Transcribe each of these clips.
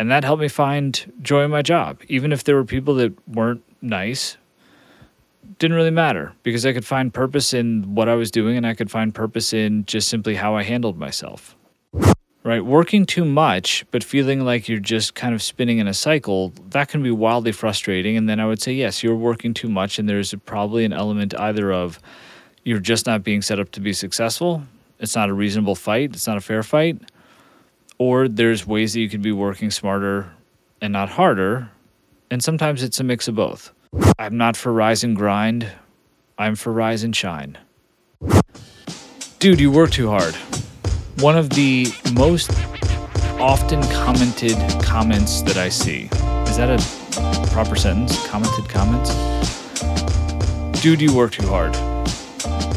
And that helped me find joy in my job. Even if there were people that weren't nice, didn't really matter because I could find purpose in what I was doing and I could find purpose in just simply how I handled myself. Right? Working too much, but feeling like you're just kind of spinning in a cycle, that can be wildly frustrating. And then I would say, yes, you're working too much. And there's probably an element either of you're just not being set up to be successful, it's not a reasonable fight, it's not a fair fight, or there's ways that you could be working smarter and not harder. And sometimes it's a mix of both. I'm not for rise and grind. I'm for rise and shine. Dude, you work too hard. One of the most often commented comments that I see. Is that a proper sentence? Commented comments? Dude, you work too hard.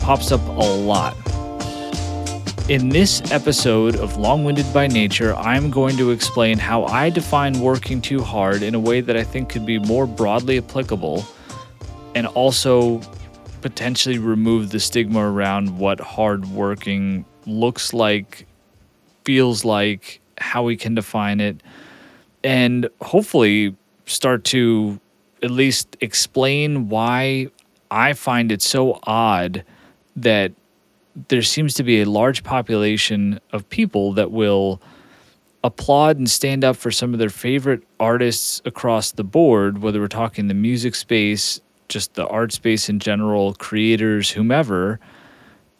Pops up a lot. In this episode of Long Winded by Nature, I'm going to explain how I define working too hard in a way that I think could be more broadly applicable and also potentially remove the stigma around what hard working looks like, feels like, how we can define it, and hopefully start to at least explain why I find it so odd that there seems to be a large population of people that will applaud and stand up for some of their favorite artists across the board, whether we're talking the music space, just the art space in general, creators, whomever,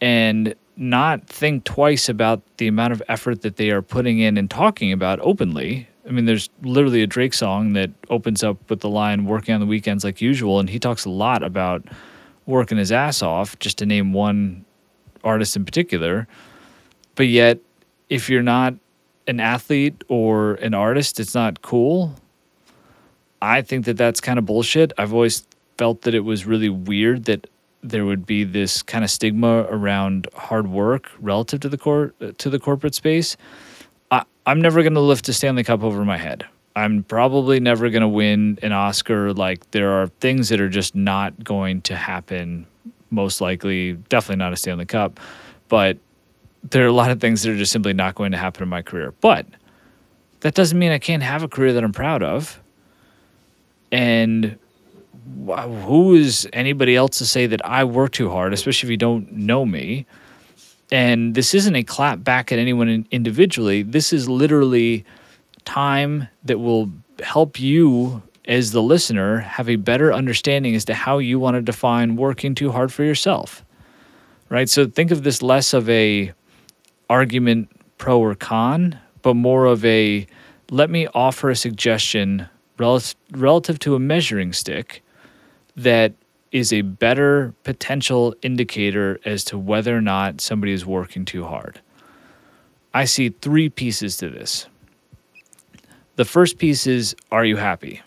and not think twice about the amount of effort that they are putting in and talking about openly. I mean, there's literally a Drake song that opens up with the line working on the weekends like usual, and he talks a lot about working his ass off, just to name one artists in particular. But yet, if you're not an athlete or an artist, it's not cool. I think that that's kind of bullshit. I've always felt that it was really weird that there would be this kind of stigma around hard work relative to the cor- to the corporate space. I, I'm never going to lift a Stanley Cup over my head. I'm probably never going to win an Oscar. Like there are things that are just not going to happen most likely, definitely not a Stanley Cup. But there are a lot of things that are just simply not going to happen in my career. But that doesn't mean I can't have a career that I'm proud of. And who is anybody else to say that I work too hard, especially if you don't know me? And this isn't a clap back at anyone individually. This is literally time that will help you as the listener, have a better understanding as to how you want to define working too hard for yourself. Right? So think of this less of a argument pro or con, but more of a let me offer a suggestion rel- relative to a measuring stick that is a better potential indicator as to whether or not somebody is working too hard. I see three pieces to this. The first piece is Are you happy?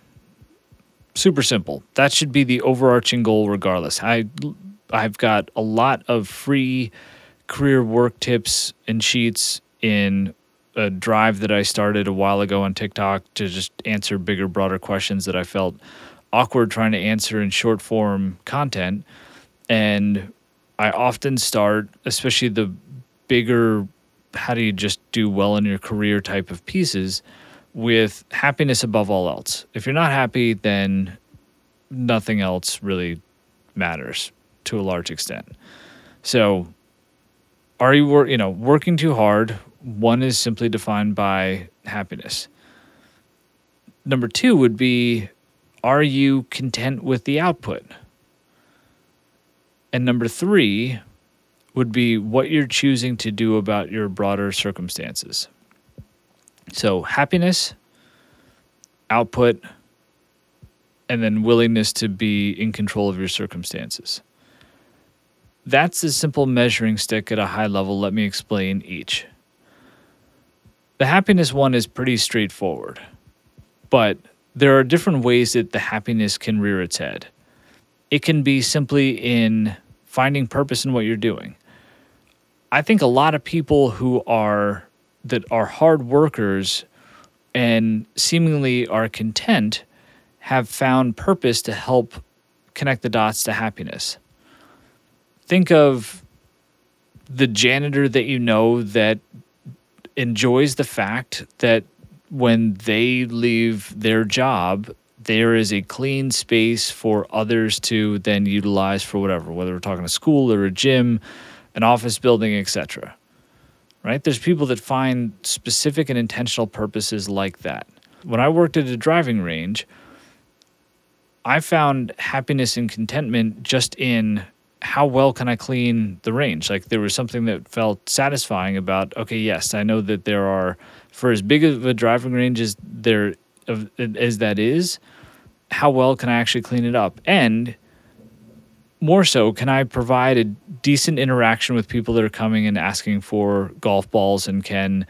Super simple. That should be the overarching goal, regardless. I I've got a lot of free career work tips and sheets in a drive that I started a while ago on TikTok to just answer bigger, broader questions that I felt awkward trying to answer in short form content. And I often start, especially the bigger, how do you just do well in your career type of pieces with happiness above all else. If you're not happy, then nothing else really matters to a large extent. So, are you wor- you know working too hard? One is simply defined by happiness. Number two would be, are you content with the output? And number three would be what you're choosing to do about your broader circumstances. So, happiness, output, and then willingness to be in control of your circumstances. That's the simple measuring stick at a high level. Let me explain each. The happiness one is pretty straightforward, but there are different ways that the happiness can rear its head. It can be simply in finding purpose in what you're doing. I think a lot of people who are that are hard workers and seemingly are content have found purpose to help connect the dots to happiness. Think of the janitor that you know that enjoys the fact that when they leave their job, there is a clean space for others to then utilize for whatever, whether we're talking a school or a gym, an office building, etc. Right? There's people that find specific and intentional purposes like that. When I worked at a driving range, I found happiness and contentment just in how well can I clean the range? Like there was something that felt satisfying about, okay, yes, I know that there are, for as big of a driving range as there as that is, how well can I actually clean it up? And more so, can I provide a decent interaction with people that are coming and asking for golf balls? And can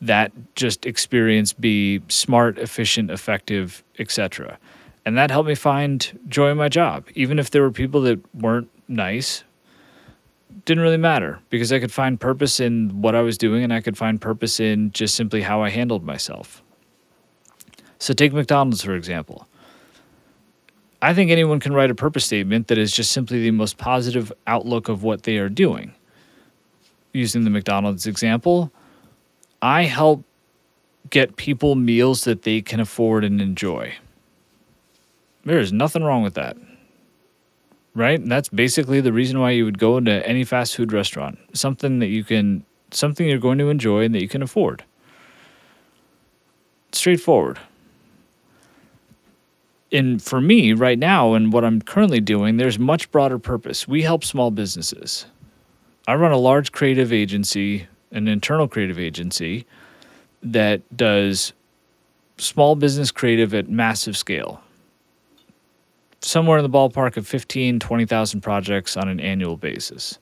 that just experience be smart, efficient, effective, etc.? And that helped me find joy in my job. Even if there were people that weren't nice, didn't really matter because I could find purpose in what I was doing and I could find purpose in just simply how I handled myself. So, take McDonald's, for example. I think anyone can write a purpose statement that is just simply the most positive outlook of what they are doing. Using the McDonald's example, I help get people meals that they can afford and enjoy. There is nothing wrong with that. Right? And that's basically the reason why you would go into any fast food restaurant. Something that you can something you're going to enjoy and that you can afford. Straightforward and for me right now and what I'm currently doing, there's much broader purpose. We help small businesses. I run a large creative agency, an internal creative agency that does small business creative at massive scale. Somewhere in the ballpark of 15, 20,000 projects on an annual basis.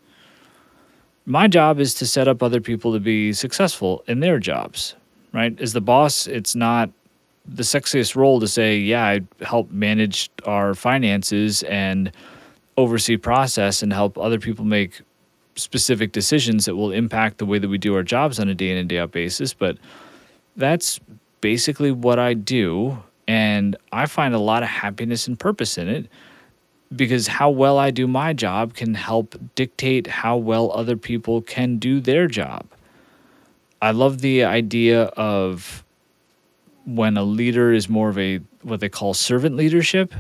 My job is to set up other people to be successful in their jobs, right? As the boss, it's not the sexiest role to say, yeah, I help manage our finances and oversee process and help other people make specific decisions that will impact the way that we do our jobs on a day in and day out basis. But that's basically what I do. And I find a lot of happiness and purpose in it because how well I do my job can help dictate how well other people can do their job. I love the idea of when a leader is more of a what they call servant leadership.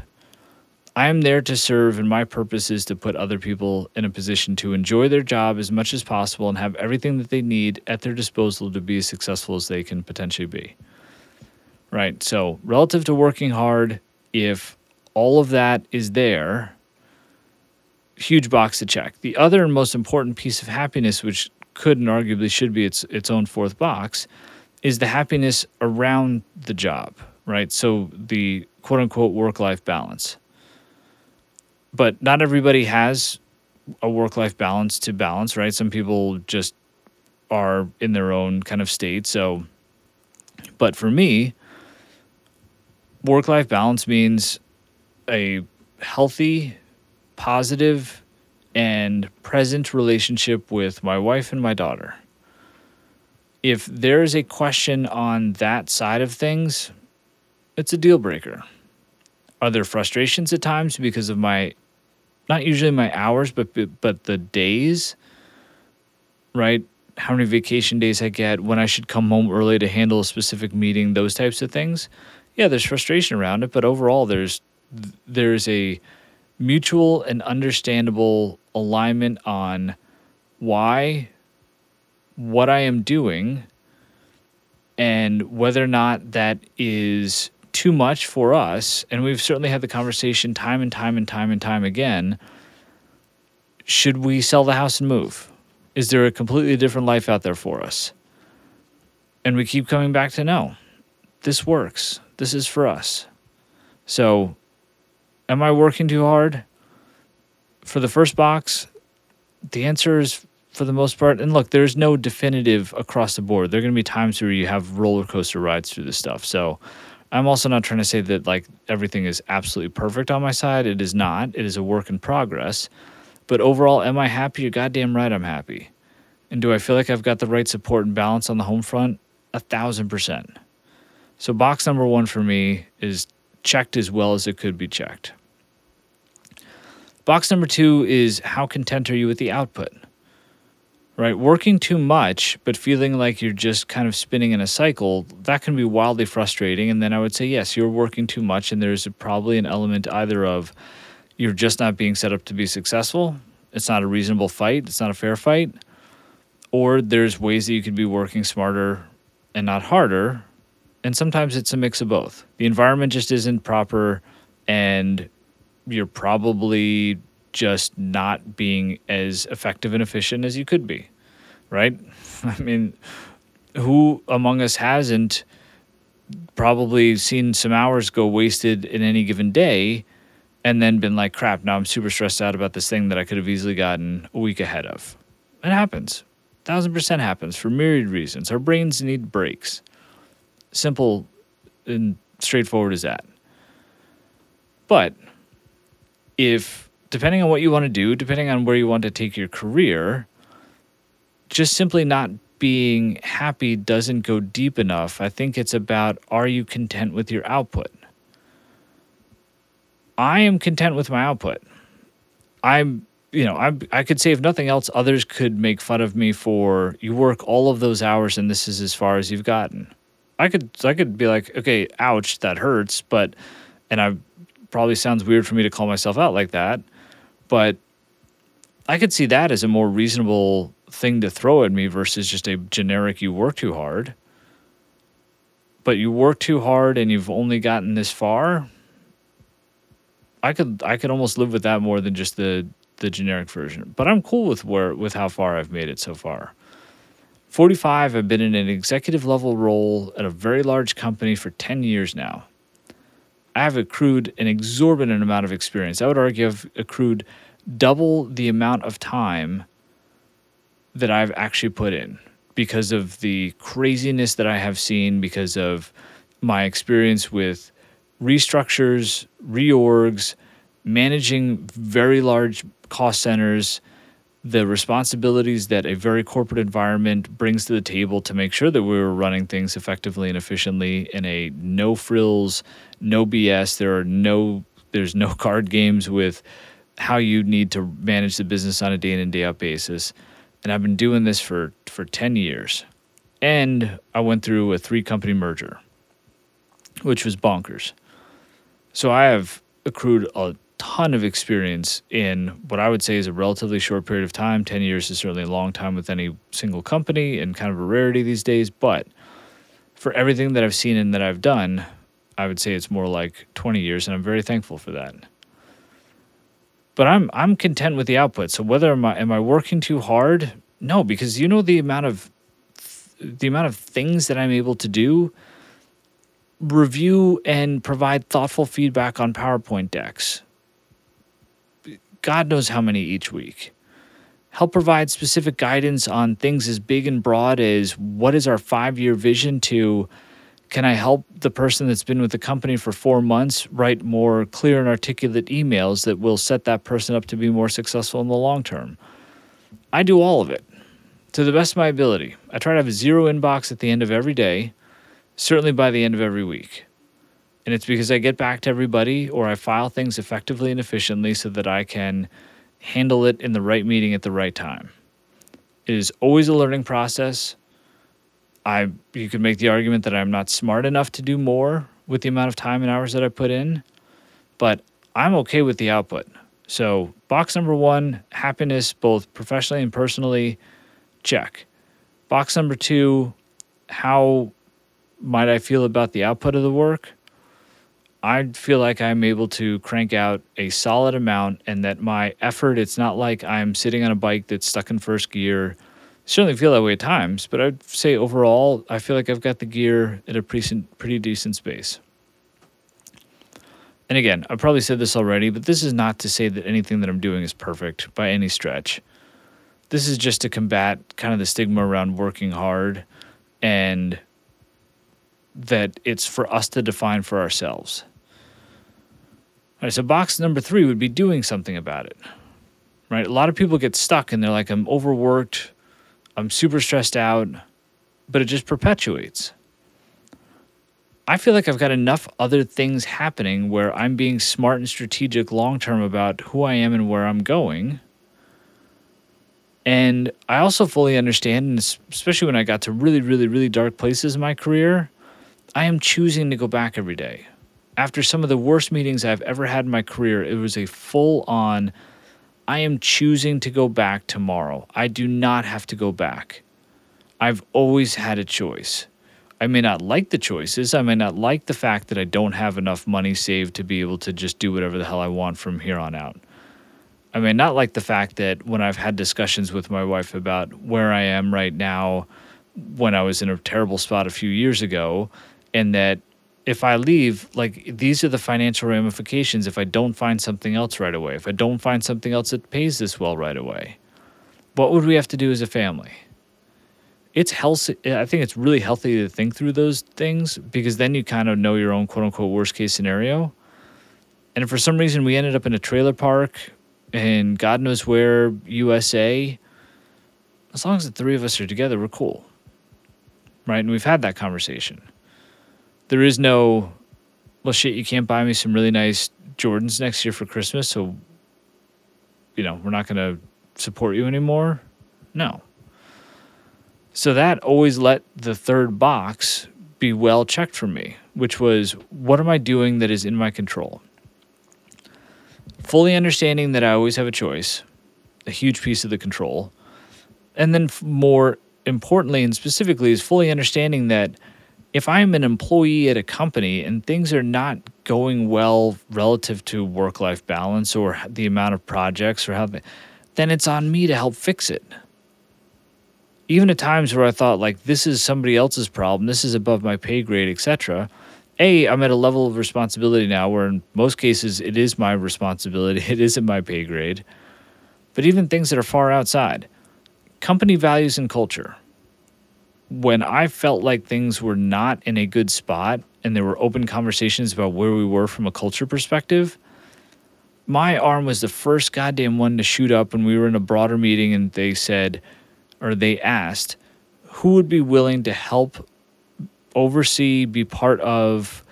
I am there to serve, and my purpose is to put other people in a position to enjoy their job as much as possible and have everything that they need at their disposal to be as successful as they can potentially be. Right. So, relative to working hard, if all of that is there, huge box to check. The other and most important piece of happiness, which could and arguably should be its its own fourth box, is the happiness around the job, right? So the quote unquote work life balance. But not everybody has a work life balance to balance, right? Some people just are in their own kind of state. So, but for me, work life balance means a healthy, positive, and present relationship with my wife and my daughter if there's a question on that side of things, it's a deal breaker. Are there frustrations at times because of my not usually my hours but but the days right how many vacation days I get when I should come home early to handle a specific meeting those types of things yeah there's frustration around it but overall there's there's a mutual and understandable alignment on why what I am doing and whether or not that is too much for us. And we've certainly had the conversation time and time and time and time again. Should we sell the house and move? Is there a completely different life out there for us? And we keep coming back to no, this works. This is for us. So, am I working too hard? For the first box, the answer is for the most part. And look, there's no definitive across the board. There are going to be times where you have roller coaster rides through this stuff. So I'm also not trying to say that like everything is absolutely perfect on my side. It is not. It is a work in progress. But overall, am I happy? You're goddamn right I'm happy. And do I feel like I've got the right support and balance on the home front? A thousand percent. So box number one for me is checked as well as it could be checked. Box number two is how content are you with the output? Right? Working too much, but feeling like you're just kind of spinning in a cycle, that can be wildly frustrating. And then I would say, yes, you're working too much, and there's probably an element either of you're just not being set up to be successful, it's not a reasonable fight, it's not a fair fight, or there's ways that you could be working smarter and not harder. And sometimes it's a mix of both. The environment just isn't proper, and you're probably just not being as effective and efficient as you could be, right? I mean, who among us hasn't probably seen some hours go wasted in any given day and then been like, crap, now I'm super stressed out about this thing that I could have easily gotten a week ahead of? It happens. Thousand percent happens for myriad reasons. Our brains need breaks. Simple and straightforward as that. But if depending on what you want to do, depending on where you want to take your career, just simply not being happy doesn't go deep enough. I think it's about are you content with your output? I am content with my output. I'm, you know, I I could say if nothing else, others could make fun of me for you work all of those hours and this is as far as you've gotten. I could I could be like, okay, ouch, that hurts, but and I probably sounds weird for me to call myself out like that. But I could see that as a more reasonable thing to throw at me versus just a generic you work too hard. But you work too hard and you've only gotten this far. I could I could almost live with that more than just the the generic version. But I'm cool with where with how far I've made it so far. 45 I've been in an executive level role at a very large company for 10 years now. I have accrued an exorbitant amount of experience. I would argue I've accrued double the amount of time that I've actually put in because of the craziness that I have seen, because of my experience with restructures, reorgs, managing very large cost centers, the responsibilities that a very corporate environment brings to the table to make sure that we were running things effectively and efficiently in a no frills, no BS. There are no there's no card games with how you need to manage the business on a day in and day out basis. And I've been doing this for for 10 years. And I went through a three company merger, which was bonkers. So I have accrued a ton of experience in what I would say is a relatively short period of time. 10 years is certainly a long time with any single company and kind of a rarity these days. But for everything that I've seen and that I've done, I would say it's more like 20 years, and I'm very thankful for that. But I'm I'm content with the output. So whether am I am I working too hard? No, because you know the amount of the amount of things that I'm able to do review and provide thoughtful feedback on PowerPoint decks God knows how many each week. Help provide specific guidance on things as big and broad as what is our five year vision to can I help the person that's been with the company for four months write more clear and articulate emails that will set that person up to be more successful in the long term? I do all of it to the best of my ability. I try to have a zero inbox at the end of every day, certainly by the end of every week. And it's because I get back to everybody or I file things effectively and efficiently so that I can handle it in the right meeting at the right time. It is always a learning process. I you could make the argument that I'm not smart enough to do more with the amount of time and hours that I put in, but I'm okay with the output. So, box number 1, happiness both professionally and personally, check. Box number 2, how might I feel about the output of the work? I feel like I'm able to crank out a solid amount and that my effort, it's not like I'm sitting on a bike that's stuck in first gear. Certainly feel that way at times, but I'd say overall, I feel like I've got the gear at a pretty, decent space. And again, I've probably said this already, but this is not to say that anything that I'm doing is perfect by any stretch. This is just to combat kind of the stigma around working hard and that it's for us to define for ourselves. So box number three would be doing something about it. Right? A lot of people get stuck and they're like, I'm overworked, I'm super stressed out, but it just perpetuates. I feel like I've got enough other things happening where I'm being smart and strategic long term about who I am and where I'm going And I also fully understand, and especially when I got to really, really, really dark places in my career, I am choosing to go back every day. After some of the worst meetings I've ever had in my career, it was a full on, I am choosing to go back tomorrow. I do not have to go back. I've always had a choice. I may not like the choices. I may not like the fact that I don't have enough money saved to be able to just do whatever the hell I want from here on out. I may not like the fact that when I've had discussions with my wife about where I am right now, when I was in a terrible spot a few years ago, and that if I leave, like these are the financial ramifications if I don't find something else right away, if I don't find something else that pays this well right away. What would we have to do as a family? it's healthy. I think it's really healthy to think through those things because then you kind of know your own quote unquote worst case scenario. And if for some reason we ended up in a trailer park in God knows where, USA, as long as the three of us are together, we're cool. Right? And we've had that conversation. There is no, well, shit, you can't buy me some really nice Jordans next year for Christmas. So, you know, we're not going to support you anymore. No so that always let the third box be well checked for me, which was what am I doing that is in my control? Fully understanding that I always have a choice, a huge piece of the control. And then, more importantly and specifically, is fully understanding that if I'm an employee at a company and things are not going well relative to work life balance or the amount of projects or how, then it's on me to help fix it even at times where I thought like this is somebody else's problem, this is above my pay grade, etc. A, I'm at a level of responsibility now where in most cases it is my responsibility, it isn't my pay grade. But even things that are far outside, company values and culture. When I felt like things were not in a good spot and there were open conversations about where we were from a culture perspective, my arm was the first goddamn one to shoot up when we were in a broader meeting and they said, or they asked who would be willing to help oversee, be part of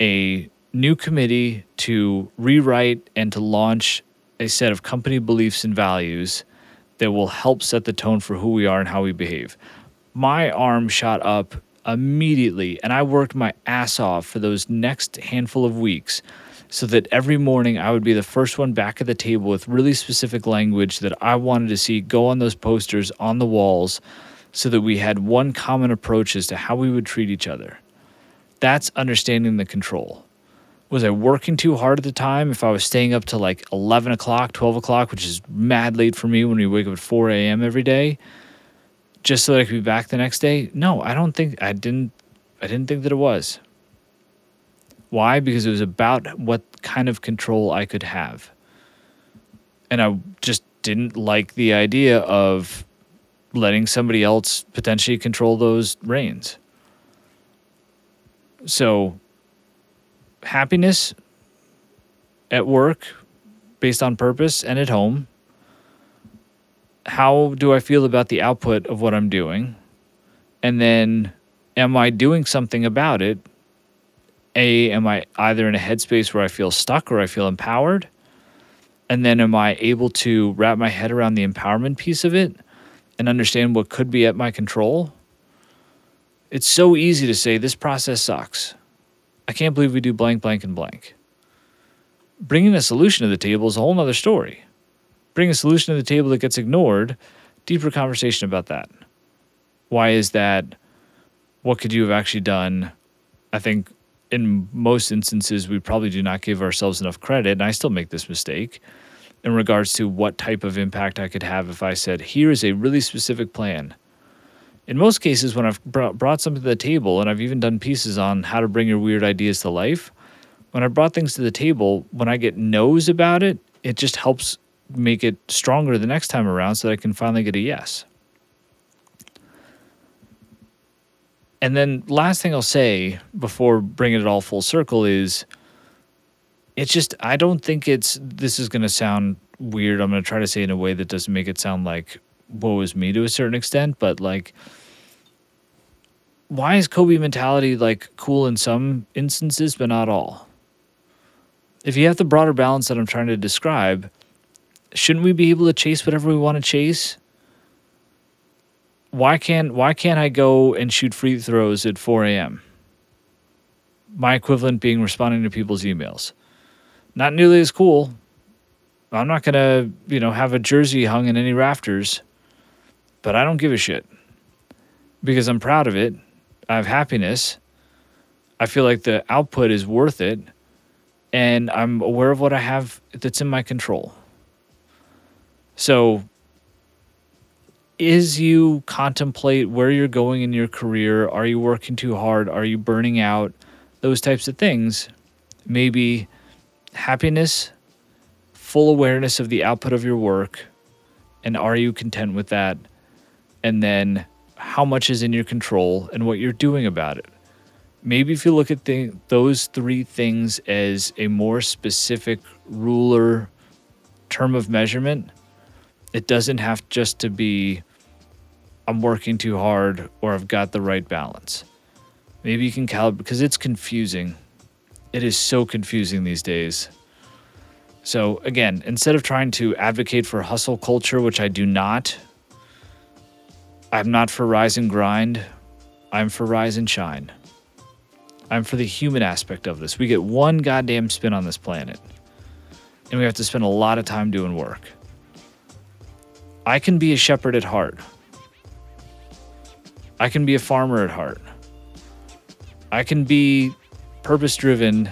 a new committee to rewrite and to launch a set of company beliefs and values that will help set the tone for who we are and how we behave. My arm shot up immediately, and I worked my ass off for those next handful of weeks so that every morning I would be the first one back at the table with really specific language that I wanted to see go on those posters on the walls so that we had one common approach as to how we would treat each other. That's understanding the control. Was I working too hard at the time? If I was staying up to like 11 o'clock, 12 o'clock, which is mad late for me when we wake up at 4 a.m. every day, just so that I could be back the next day? No, I don't think I didn't. I didn't think that it was. Why? Because it was about what kind of control I could have. And I just didn't like the idea of letting somebody else potentially control those reins. So, happiness at work based on purpose and at home. How do I feel about the output of what I'm doing? And then, am I doing something about it a, am I either in a headspace where I feel stuck or I feel empowered? And then am I able to wrap my head around the empowerment piece of it and understand what could be at my control? It's so easy to say this process sucks. I can't believe we do blank, blank, and blank. Bringing a solution to the table is a whole other story. Bring a solution to the table that gets ignored, deeper conversation about that. Why is that? What could you have actually done? I think in most instances, we probably do not give ourselves enough credit. And I still make this mistake in regards to what type of impact I could have if I said, here is a really specific plan. In most cases, when I've brought something to the table, and I've even done pieces on how to bring your weird ideas to life, when I brought things to the table, when I get no's about it, it just helps make it stronger the next time around so that I can finally get a yes. And then last thing I'll say before bringing it all full circle is it's just I don't think it's this is going to sound weird. I'm going to try to say in a way that doesn't make it sound like woe is me to a certain extent, but like why is Kobe mentality like cool in some instances but not all? If you have the broader balance that I'm trying to describe, shouldn't we be able to chase whatever we want to chase? Why can't why can't I go and shoot free throws at 4 a.m.? My equivalent being responding to people's emails. Not nearly as cool. I'm not gonna, you know, have a jersey hung in any rafters, but I don't give a shit because I'm proud of it. I have happiness. I feel like the output is worth it, and I'm aware of what I have that's in my control. So, is you contemplate where you're going in your career? Are you working too hard? Are you burning out? Those types of things. Maybe happiness, full awareness of the output of your work, and are you content with that? And then how much is in your control and what you're doing about it. Maybe if you look at those three things as a more specific ruler term of measurement, it doesn't have just to be I'm working too hard or I've got the right balance. Maybe you can calibrate because it's confusing. It is so confusing these days. So, again, instead of trying to advocate for hustle culture, which I do not, I'm not for rise and grind. I'm for rise and shine. I'm for the human aspect of this. We get one goddamn spin on this planet, and we have to spend a lot of time doing work. I can be a shepherd at heart. I can be a farmer at heart. I can be purpose driven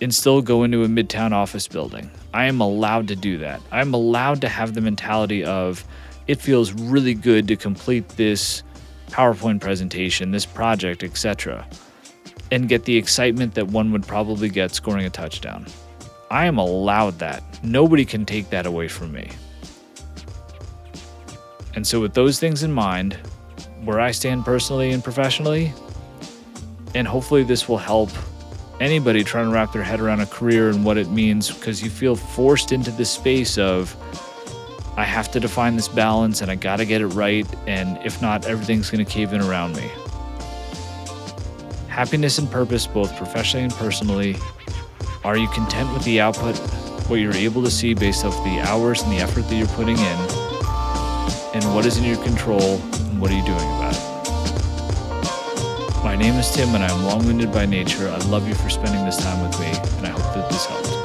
and still go into a midtown office building. I am allowed to do that. I'm allowed to have the mentality of it feels really good to complete this PowerPoint presentation, this project, etc., and get the excitement that one would probably get scoring a touchdown. I am allowed that. Nobody can take that away from me. And so, with those things in mind, where I stand personally and professionally, and hopefully this will help anybody trying to wrap their head around a career and what it means because you feel forced into this space of I have to define this balance and I got to get it right and if not everything's going to cave in around me. Happiness and purpose both professionally and personally. Are you content with the output, what you're able to see based off the hours and the effort that you're putting in? And what is in your control and what are you doing about it? My name is Tim and I'm long winded by nature. I love you for spending this time with me, and I hope that this helps.